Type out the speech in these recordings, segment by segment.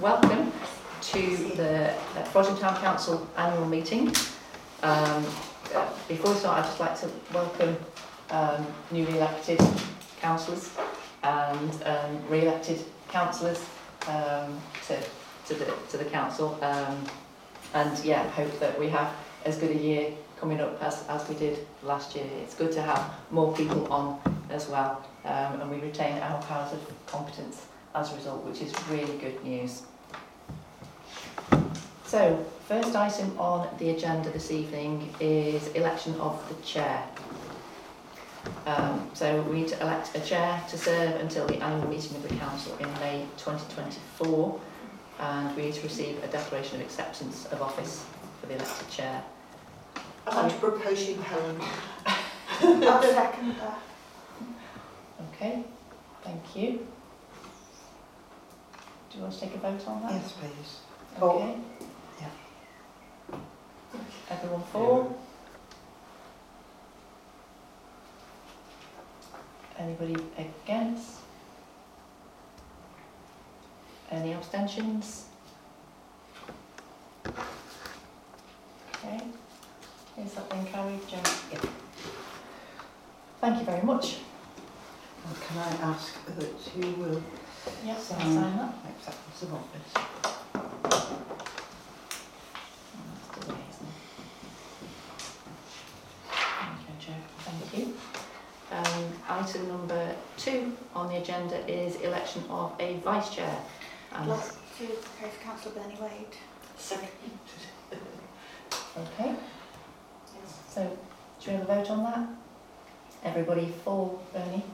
welcome to the uh, Town Council annual meeting. Um, uh, before we start, I'd just like to welcome um, newly elected councillors and um, re-elected councillors um, to, to, the, to the council. Um, and yeah, hope that we have as good a year coming up as, as we did last year. It's good to have more people on as well. Um, and we retain our powers of competence as a result, which is really good news. So, first item on the agenda this evening is election of the chair. Um, so we need to elect a chair to serve until the annual meeting of the council in May 2024 and we need to receive a declaration of acceptance of office for the elected chair. I'd like to propose you, Helen. I'll second that. Okay, thank you. Do you want to take a vote on that? Yes, please. Okay. Yeah. Everyone for? Anybody against? Any abstentions? Okay. Is that then carried, Joe? Yeah. Thank you very much. And can I ask that you will Yes, Sign. I'll sign that. acceptance of office? That's the liaison. Okay, Joe, thank you. Um, item number two on the agenda is election of a vice chair. I'd And, like to propose Councillor Bernie Wade. Second. okay, so do we have a vote on that? Everybody for Bernie?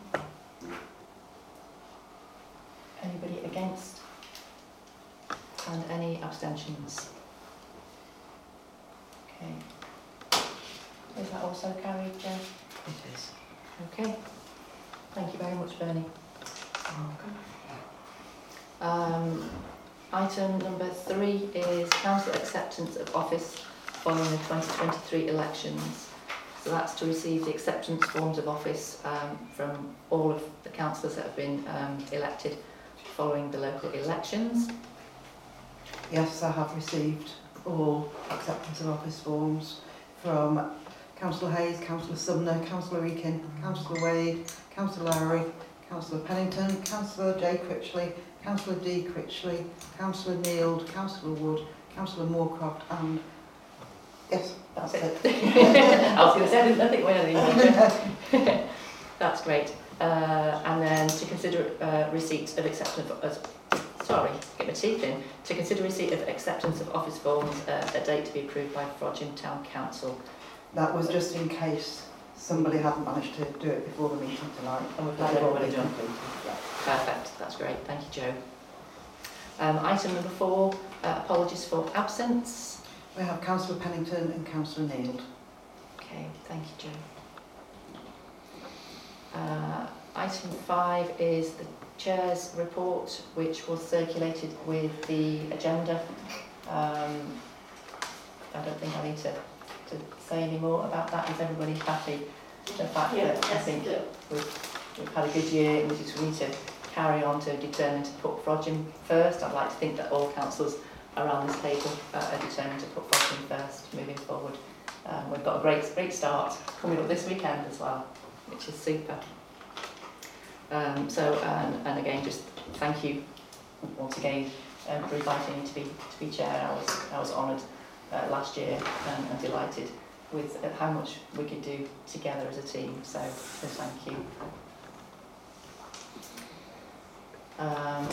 Anybody against? And any abstentions? Okay. Is that also carried, Joe? It is. Okay. Thank you very much, Bernie. Um, item number three is council acceptance of office following the 2023 elections. So that's to receive the acceptance forms of office um, from all of the councillors that have been um, elected following the local elections. Yes, I have received all acceptance of office forms from Councillor Hayes, Councillor Sumner, Councillor Eakin, Councillor Wade, Councillor Lowry, Councillor Pennington, Councillor J Critchley, Councillor D Critchley, Councillor Neild, Councillor Wood, Councillor Moorcroft and yes, That's it. I was going to say, I didn't think we had. That's great. Uh, and then to consider uh, receipt of acceptance of, sorry, get my teeth in, to consider receipt of acceptance of office forms uh, a date to be approved by Frodsham Town Council. that was just in case somebody hadn't managed to do it before the meeting tonight. Had it already done. completed, yeah. Perfect, that's great. Thank you, Joe. Um, item number four, uh, apologies for absence. We have Councillor Pennington and Councillor Neild. Okay, thank you, Joe. Uh, item five is the chair's report, which was circulated with the agenda. Um, I don't think I need to, to say any more about that. Is everybody happy? The fact that I think we've, we've had a good year we just need to carry on to determine to put Frodsham first. I'd like to think that all councils around this table uh, are determined to put Frodsham first moving forward. Um, we've got a great, great start coming up this weekend as well, which is super. Um, so, and, and again, just thank you once again um, for inviting me to be to be chair. I was I was honoured uh, last year and, delighted with uh, how much we could do together as a team. So, so thank you. Um,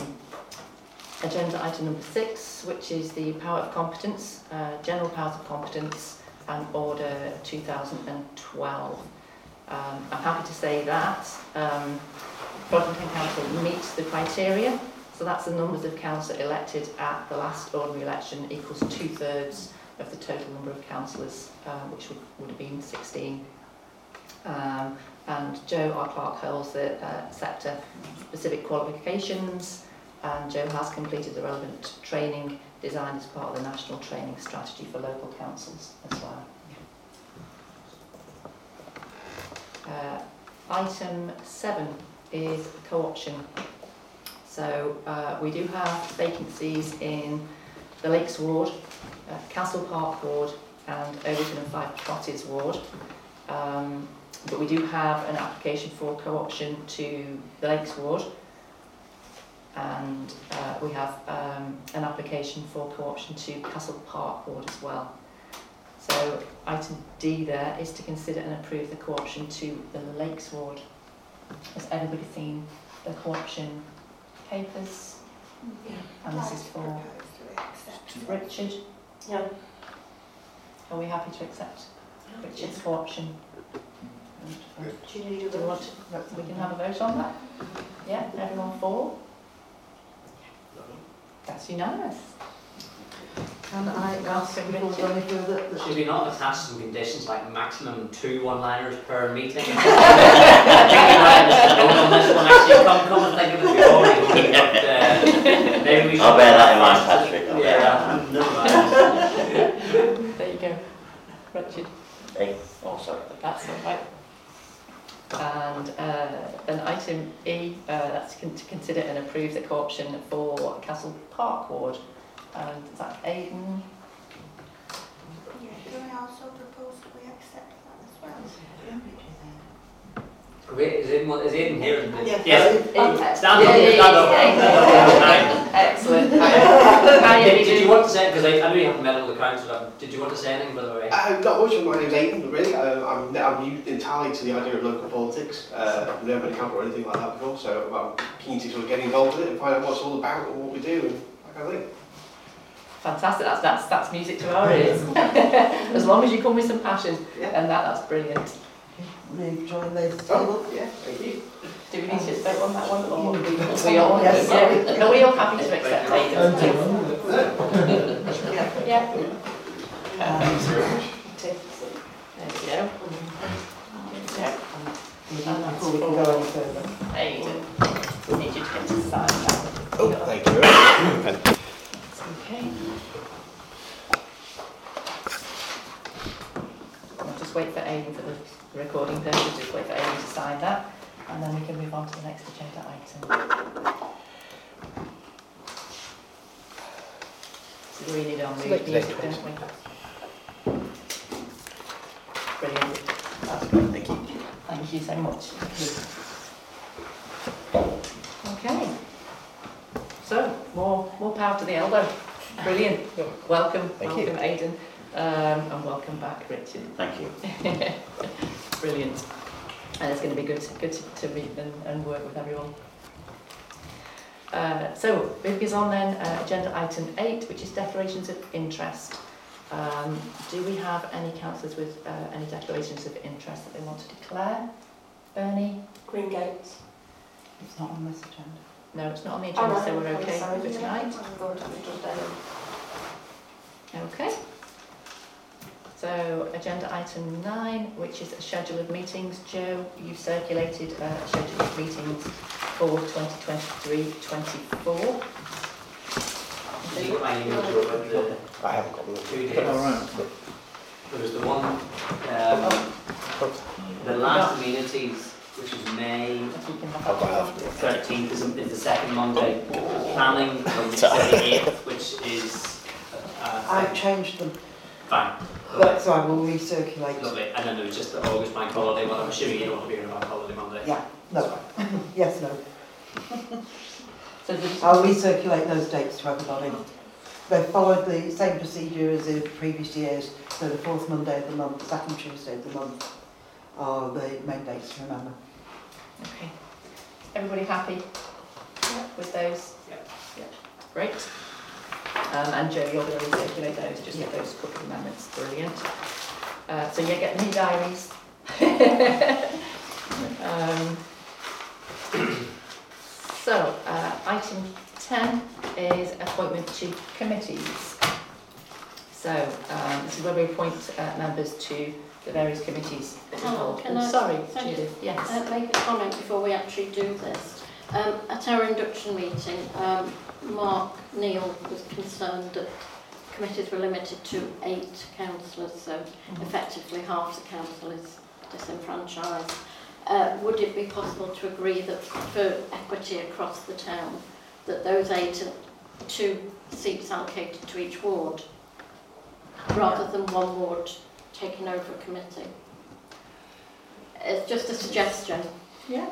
agenda item number six, which is the power of competence, uh, general powers of competence and order 2012. Um, I'm happy to say that um, Frodsham Council meets the criteria. So that's the numbers of council elected at the last ordinary election equals two thirds of the total number of councillors, um, which would, would have been 16. Um, and Joe, our clerk, holds the uh, sector specific qualifications and Joe has completed the relevant training designed as part of the national training strategy for local councils as well. Uh, item seven is co-option. So uh, we do have vacancies in the Lakes Ward, uh, Castle Park Ward and Overton and Five Crosses Ward. Um, but we do have an application for co-option to the Lakes Ward. And uh, we have um, an application for co-option to Castle Park Ward as well. So item D there is to consider and approve the co-option to the Lakes Ward. Has everybody seen the co-option papers? And this is for Propose to accept. Richard? Yeah. Are we happy to accept Richard's co-option? Do you need a Do we want we can have a vote on that? Yeah, everyone for? That's unanimous. Can I ask before we go further that Should we not attach some conditions like maximum two one-liners per meeting? I think we might have missed a note on this one, actually, come, come and think of it before we but, uh, maybe we should. I'll bear that in mind, Patrick, I'll Yeah, never mind. There you go. Richard, Hey, oh, sorry, that's all right. And uh, then item E, uh, that's con- to consider and approve the co-option for Castle Park Ward. And is that Aidan? Yeah, can I also propose that we accept that as well? Wait, is Aidan, is Aidan here? Yes. Yes. Stand up, Yeah, stand up. yeah, Right. Excellent. How Did, you did you want to say, because I, I know you haven't met all the councillors, um, did you want to say anything, by the way? Uh, not much. My name's Aidan, really, uh, I'm, I'm new entirely to the idea of local politics. Uh, I've never been a councillor or anything like that before, so I'm keen to sort of get involved in it and find out what it's all about and what we do and that kind of thing. Fantastic, that's, that's, that's music to our ears. As long as you come with some passion, Yeah. and that, that's brilliant. we join the table? Oh, yeah, thank you. Do we need to vote on that one? Or You- we all, Yes. yeah, are we all happy to accept Aidan's? Yeah. Yeah. Um, There we go. Yeah. Before we can go any further. Aidan, we need you to get to sign that. Oh, thank you very much. Okay. I'll just wait for Aidan for the recording purposes, just wait for Aidan to sign that, and then we can move on to the next agenda item. So we need our mu- Select music, don't we? Brilliant, that's good. Thank you. Thank you so much. Okay. So, more, more the elbow. Brilliant. Welcome, Thank you. welcome Aidan, um, and welcome back Richard. thank you. Brilliant. And it's going to be good, good to, to meet and, and work with everyone. Uh, so, moving us on then, uh, agenda item eight, which is declarations of interest. Um, do we have any councillors with uh, any declarations of interest that they want to declare? Bernie? Green Gates. It's not on this agenda. No, it's not on the Oh, agenda, no, so we're okay, okay sorry. for tonight. Good, I'm just saying. Okay. So, agenda item nine, which is a schedule of meetings. Joe, you've circulated uh, a schedule of meetings for 2023-24. Did you get my email about the I haven't got the two days? There was the one, um, the last amenities, which is May If you can have I've got that. half. thirteenth is, is the second Monday. Planning was the eighth, which is, uh, I've changed them, fine. but so I will recirculate. Lovely, and then there was just the August bank holiday one, I'm assuming you don't want to be on a bank holiday Monday. Yeah, no, yes, no. So the, I'll recirculate those dates to everybody. They've followed the same procedure as in previous years, so the fourth Monday of the month, second Tuesday of the month are the main dates to remember. Everybody happy with those? Yep. Yep. Great. Um, and Joe, you're going to recirculate those, just Yeah. those couple of amendments. Brilliant. Uh, so yeah, get new diaries. um, so, uh, item 10 is appointment to committees. So, um, this is where we appoint uh, members to the various committees we Oh, I- Sorry. Judith, yes. Uh, make a comment before we actually do this. Um, at our induction meeting, um, Mark Neild was concerned that committees were limited to eight councillors, so Mhm. effectively half the council is disenfranchised. Uh, would it be possible to agree that for equity across the town, that those eight two seats are allocated to each ward, rather than one ward taking over a committee. It's just a suggestion. Yeah.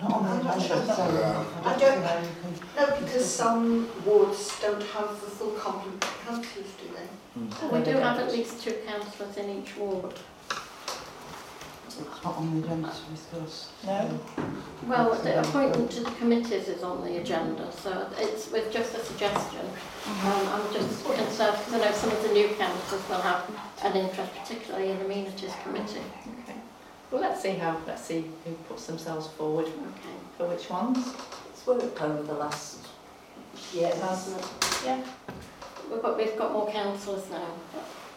Not on the agenda, so I I don't don't- see how you can... No, because some wards don't have the full complement of councillors, do they? Hmm. We do have at least two councillors in each ward. It's not on the agenda to discuss. No. Well, the appointment to the committees is on the agenda, so it's with just a suggestion. Um, I'm just concerned, because I know some of the new councillors will have an interest, particularly in the amenities committee. Okay. Well, let's see how, let's see who puts themselves forward Okay. for which ones. It's worked over the last year, hasn't it? Yeah. We've got, we've got more councillors now.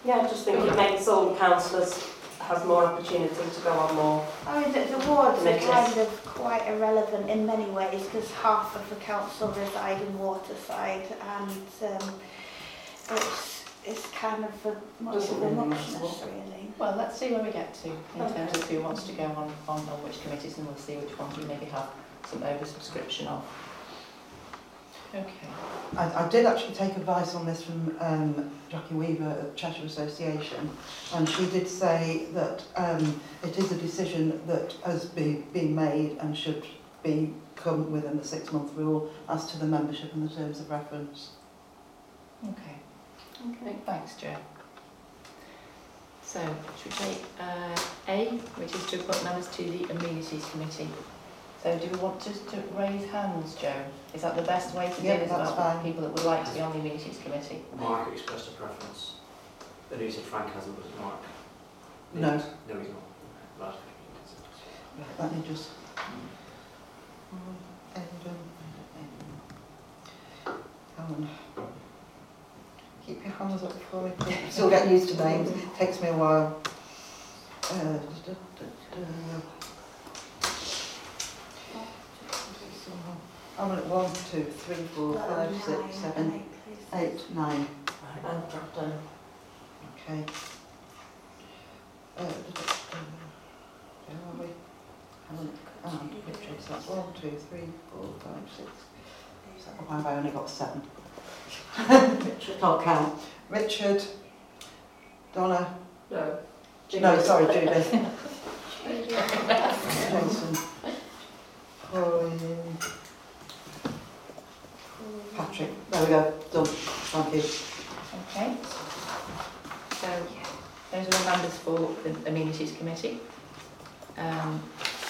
Yeah, I just think it makes all councillors have more opportunity to go on more. I mean, the, the wards are Committees. kind of quite irrelevant in many ways because half of the council reside in Waterside and um, it's, it's kind of a much of Doesn't a really muchness really. Well, let's see where we get to in terms of who wants to go on, on, on which committees and we'll see which ones we maybe have some oversubscription of. Okay. I, I did actually take advice on this from um, Jackie Weaver at Cheshire Association, and she did say that um, it is a decision that has been, been made and should be come within the six-month rule as to the membership and the terms of reference. Okay. Okay. Thanks, Jo. So, should we take uh, A, which is to appoint members to the amenities committee? So, do we want just to raise hands, Jo? Is that the best way to do Yeah, this that's about fine. people that would like to be on the amenities committee? Mark expressed a preference. But he said Frank hasn't, but Mark. No. No, he's not. Right. Right, let me just... Eden, Helen. Keep your hands up for me, please. Still getting used to names, takes me a while. Uh, I'm at one, two, three, four, five, Nine six, and seven, eight, please. eight, nine. And drop down. Okay. Uh. Where are we? Helen and Richard, so that's one, two, three, four, five, six. seven. Why have I only got seven? Richard. Can't count. Richard, Donna, No. no, sorry, Judith, Jason, Pauline, Patrick. There we go, done. Thank you. Okay. So, those are the members for the amenities committee. Um,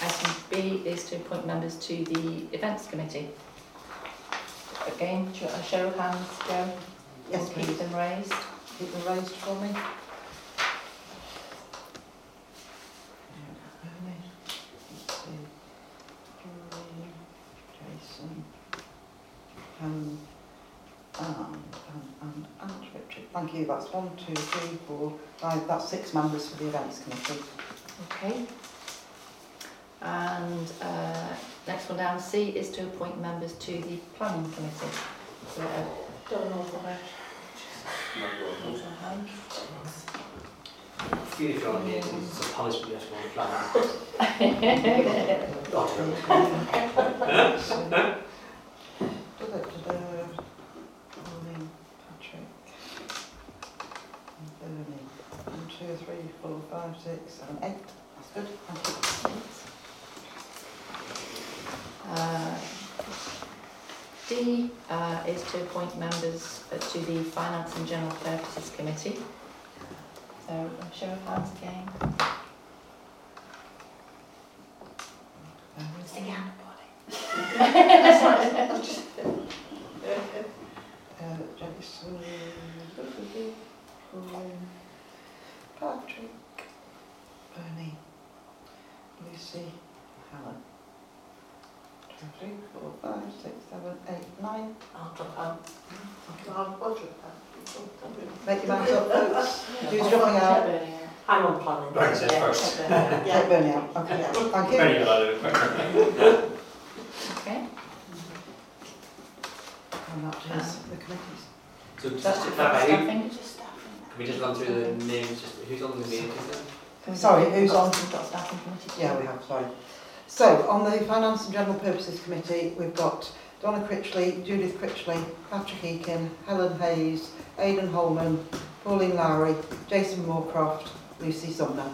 item B is to appoint members to the events committee. Again, sh- a show of hands, Jo? Yes, Keep please. them raised. Keep them raised for me. Jason, um, and, and, and, and Richard. That's one, two, three, four, five. That's six members for the events committee. Okay. And uh, next one down, C, is to appoint members to the planning committee. So, uh, Don't know the way. raise your hand. Feel if you're it's a punishment you have to go plan. Da-da-da-da. Pauline, Patrick, and Bernie. One, two, three, four, five, six, seven, eight. That's good. Uh, D uh, is to appoint members uh, to the Finance and General Purposes Committee. So, show of hands again. Stick your hand up Uh, Jason, Pauline, Patrick, Bernie, Lucy, Helen. Two, three, four, five, six, seven, eight, nine. I'll drop out. Make your minds up, folks. Who's dropping out? I'm on planning. Bernie said first. Take Bernie out. Okay, thank you. Bernie got out. Okay. And that is the committees. So just That's to clarify, who, Staffing. Just staffing. can we just run through the names, just who's on the meetings then? Can we Sorry, who's on? We've got staffing committee. Yeah, we have, sorry. So, on the Finance and General Purposes Committee, we've got Donna Critchley, Judith Critchley, Patrick Eakin, Helen Hayes, Aidan Holman, Pauline Lowry, Jason Moorcroft, Lucy Sumner.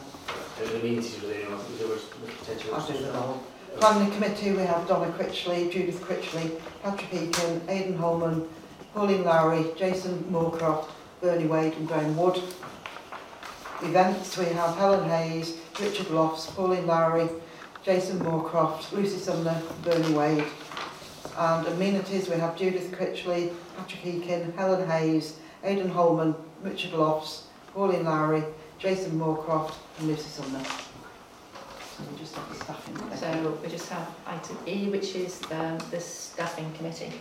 There's the meetings with anyone, there was potential. I'll do them all. Planning Committee, we have Donna Critchley, Judith Critchley, Patrick Eakin, Aidan Holman, Pauline Lowry, Jason Moorcroft, Bernie Wade and Graham Wood. Events, we have Helen Hayes, Richard Lofts, Pauline Lowry, Jason Moorcroft, Lucy Sumner, Bernie Wade. And amenities, we have Judith Critchley, Patrick Eakin, Helen Hayes, Aidan Holman, Richard Lofts, Pauline Lowry, Jason Moorcroft and Lucy Sumner. So we just have the staffing. there. So we just have item E, which is um, the staffing committee.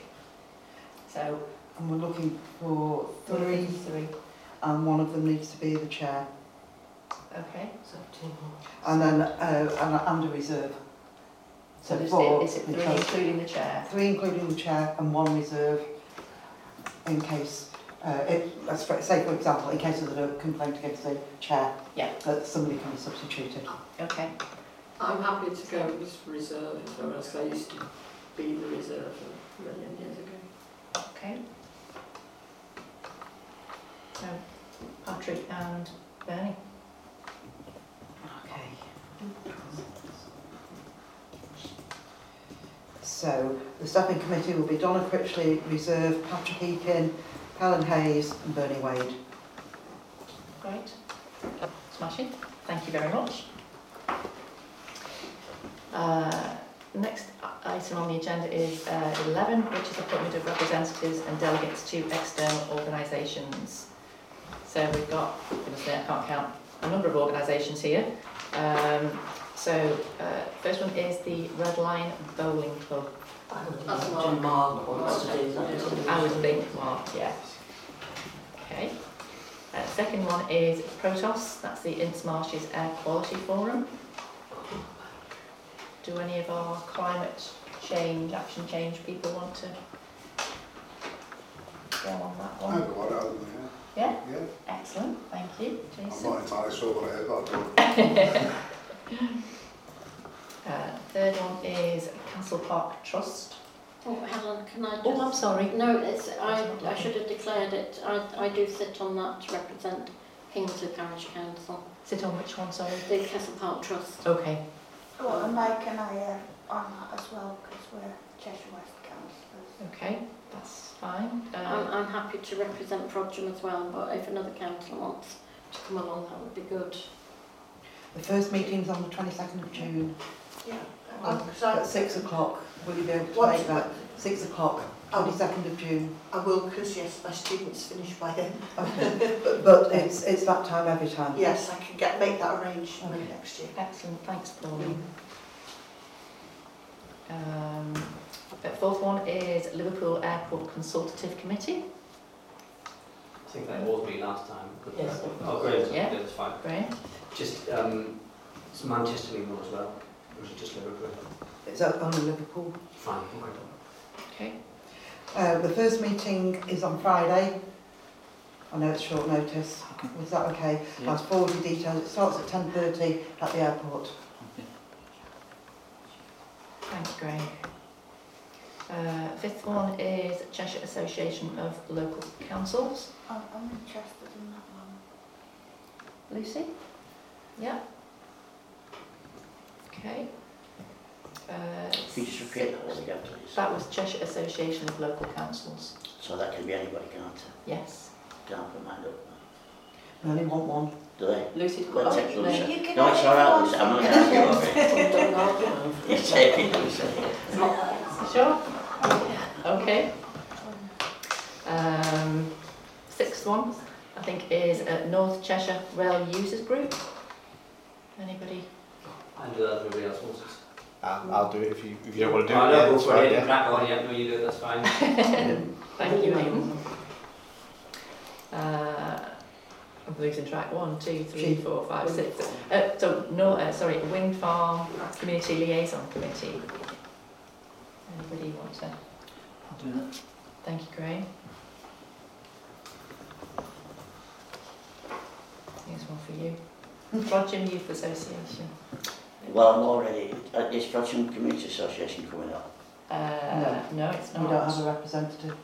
So And we're looking for three, three and one of them needs to be the chair. okay. And then, uh, and, and a reserve. So So is four, it, is it three because- including the chair? three including the chair and one reserve in case, uh, it, let's for- say for example, in case there's a complaint against the chair. Yeah. That somebody can be substituted. Okay, I'm happy to go with reserve as well, because I used to be the reserve a million years ago. okay. So Patrick and Bernie. Okay. So, the staffing committee will be Donna Critchley, reserve, Patrick Eakin, Helen Hayes and Bernie Wade. Great. Smashing. Thank you very much. Uh, Next item on the agenda is uh, 11, which is appointment of representatives and delegates to external organisations. So we've got, goodness I can't count, a number of organisations here. Um, So uh, first one is the Red Line Bowling Club. I would That's imagine Mark wants to do that. I would think, Mark, yeah. Okay. Uh, second one is Protos, that's the Ince Marshes Air Quality Forum. Do any of our climate change, action change people want to go on that one? I've got it. Yeah, Yeah. excellent, thank you, Jason. I'm not entirely sure what it is, but I do. Uh, third one is Castle Park Trust. Oh, Helen, can I just... Oh, I'm sorry. No, it's, I, I should have declared it. I, I do sit on that to represent Kingsley Parish Council, Sit on which one, sorry? the Castle Park Trust. Okay, Well, and Mike and I are on that as well because we're Cheshire West councillors. okay, that's fine. I'm, Uh, I'm happy to represent Frodsham as well, but if another councillor wants to come along, that would be good. The first meeting's on the 22nd of June Yeah. Um, so at 6 o'clock. Will you be able to What- make that? 6 o'clock, 22nd of June. I will, because yes, my students finish by then. Okay. But, but it's, it's that time every time. Yes, I can get make that arrangement Okay. next year. excellent, thanks Pauline. Um, the fourth one is Liverpool Airport Consultative Committee. I think that was me last time. Yes. Oh, great, Yeah. that's fine. Great. Just, um, it's Manchester we know as well, or is it just Liverpool? It's at only Liverpool. Fine, okay. Okay. Uh, the first meeting is on Friday. I know it's short notice. Is that okay? Yeah. I'll forward you details. It starts at 10.30 at the airport. Thanks, Greg. Uh, fifth one is Cheshire Association of Local Councils. I'm, I'm interested in that one. Lucy? Yeah. Okay. Uh, Could you just repeat that all again, please? That was Cheshire Association of Local Councils. So that can be anybody, can't it? Yes. Don't put mine up. We only want one. Do they? Lucy's Well, got take no. Lucy. You can it's all right, Lucy. you I'm not going to to. argue over it. You take it, Lucy. Sure? Okay. Um, sixth one, I think, is uh, North Cheshire Rail Users Group. Anybody? I'll do that if everybody else wants it. I'll, I'll do it if you, if you don't want to do it. no, yeah, go that's for fine, it, yeah. crack on, yeah, no, you do it, that's fine. Thank you, Aidan. Uh, I'm losing track. One, two, three, four, five, six. Uh, so, no, uh, sorry, Wind Farm Community Liaison Committee. Anybody want to? I'll do that. Thank you, Graham. Here's one for you. Frodsham Youth Association. Well, I'm already, uh, is Frodsham Community Association coming up? Uh, No, it's not. We don't have a representative.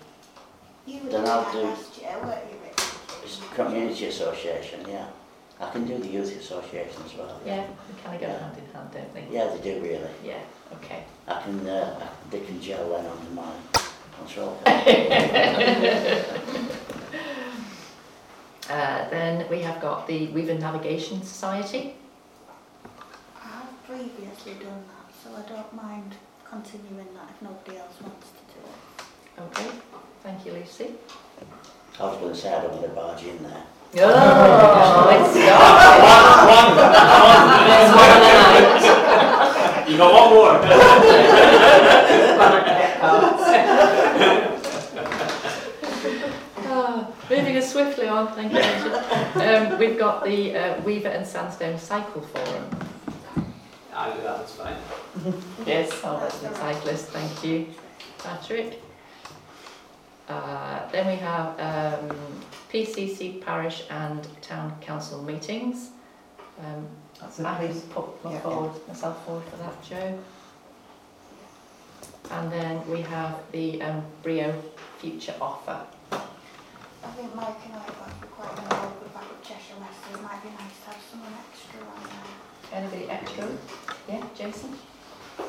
You were Then doing I'll do last year, weren't you, Richard? It's the community association, yeah. I can do the youth association as well. Yeah, they kind of go hand in hand, don't they? Yeah, they do really. Yeah, okay. I can, uh, I- they can gel then under mine. That's all. Uh, then we have got the Weaver Navigation Society. I've previously done that, so I don't mind continuing that if nobody else wants to do it. Okay, thank you, Lucy. I was going to say I don't want to barge in there. Oh, it's started. One, one, one. You got one more. Ah, Moving us swiftly on, thank you. Richard. Um, we've got the uh, Weaver and Sandstone Cycle Forum. I do that, that's fine. Yes, oh, that's the cyclist, thank you, Patrick. Uh, then we have um, PCC parish and town council meetings. Um, That's a I can police. put my yeah, forward, myself forward for that, Joe. And then we have the um, Brio future offer. I think Mike and I both be quite involved with back at Cheshire West, so it might be nice to have someone extra on there. Anybody extra? Yeah, Jason?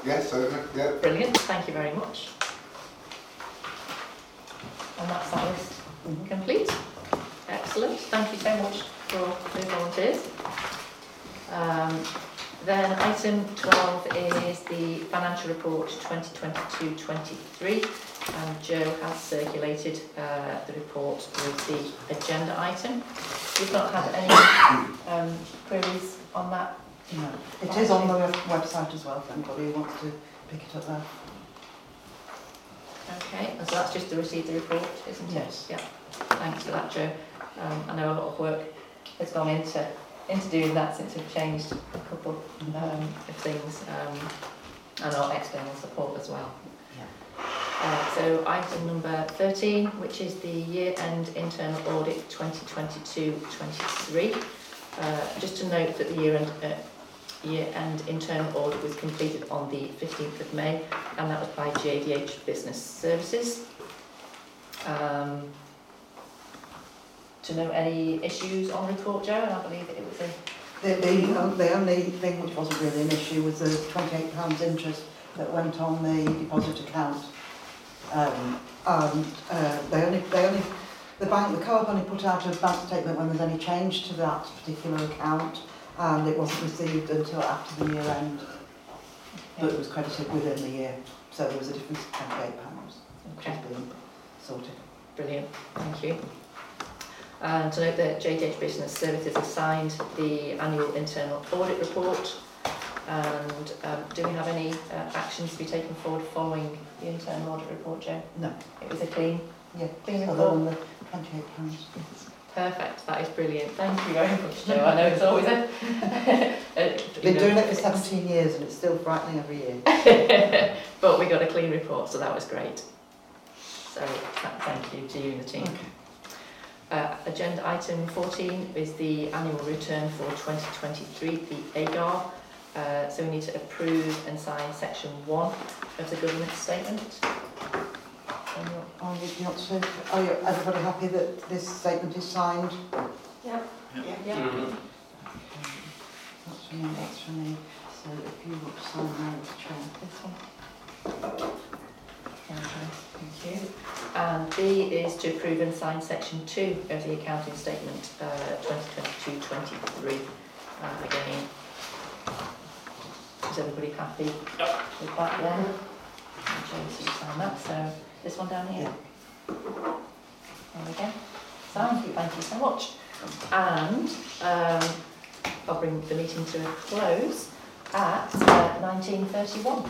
Yes, certainly, yeah. Brilliant, thank you very much. And that's our list complete. Excellent, thank you so much for the volunteers. Um, then item 12 is the financial report 2022-23 and Joe has circulated uh, the report with the agenda item. We've not had any um, queries on that No. It is on the website as well, if anybody who wants to pick it up there. Okay, and so that's just to receive the report, isn't it? Yes. Yeah, thanks for that, Joe. Um, I know a lot of work has gone into, into doing that since we've changed a couple um, of things, um, and our external support as well. Uh, so item number 13, which is the year-end internal audit 2022-23. Uh, just to note that the year-end uh, year-end internal audit was completed on the 15th of May and that was by JDH Business Services. Um, to know any issues on the report, Joe, and I believe that it was a The, the, uh, the only thing which wasn't really an issue was the twenty-eight pounds interest that went on the deposit account. Um, and, uh, they only, they only, the bank, the co-op only put out a bank statement when there's any change to that particular account, and it wasn't received until after the year end, but it was credited within the year, so there was a difference of twenty-eight pounds, which Okay, has been sorted. brilliant, thank you. And to note that JDH Business Services has signed the annual internal audit report. And um, do we have any uh, actions to be taken forward following the internal audit report, Joe? No. It was a clean, Yeah, clean report. the twenty-eight pounds. Perfect, that is brilliant. Thank you very much, Joe. I know it's always a... a you Been know, doing it for seventeen years and it's still frightening every year. but we got a clean report, so that was great. So th- thank you to you and the team. Uh, agenda item 14 is the annual return for 2023, the AGAR. Uh, so we need to approve and sign section 1 of the governance statement. Anyone? Are you, you are you, everybody happy that this statement is signed? Yeah. Yeah. Mhm. That's for me, that's for me. So if you want sign that, chair. This one. Okay, thank you. And B is to approve and sign section two of the accounting statement, uh, 2022-23. Uh, again, is everybody happy with that then? And James, you sign that, so this one down here. There we go. Signed, thank you so much. And um, I'll bring the meeting to a close at uh, 1931.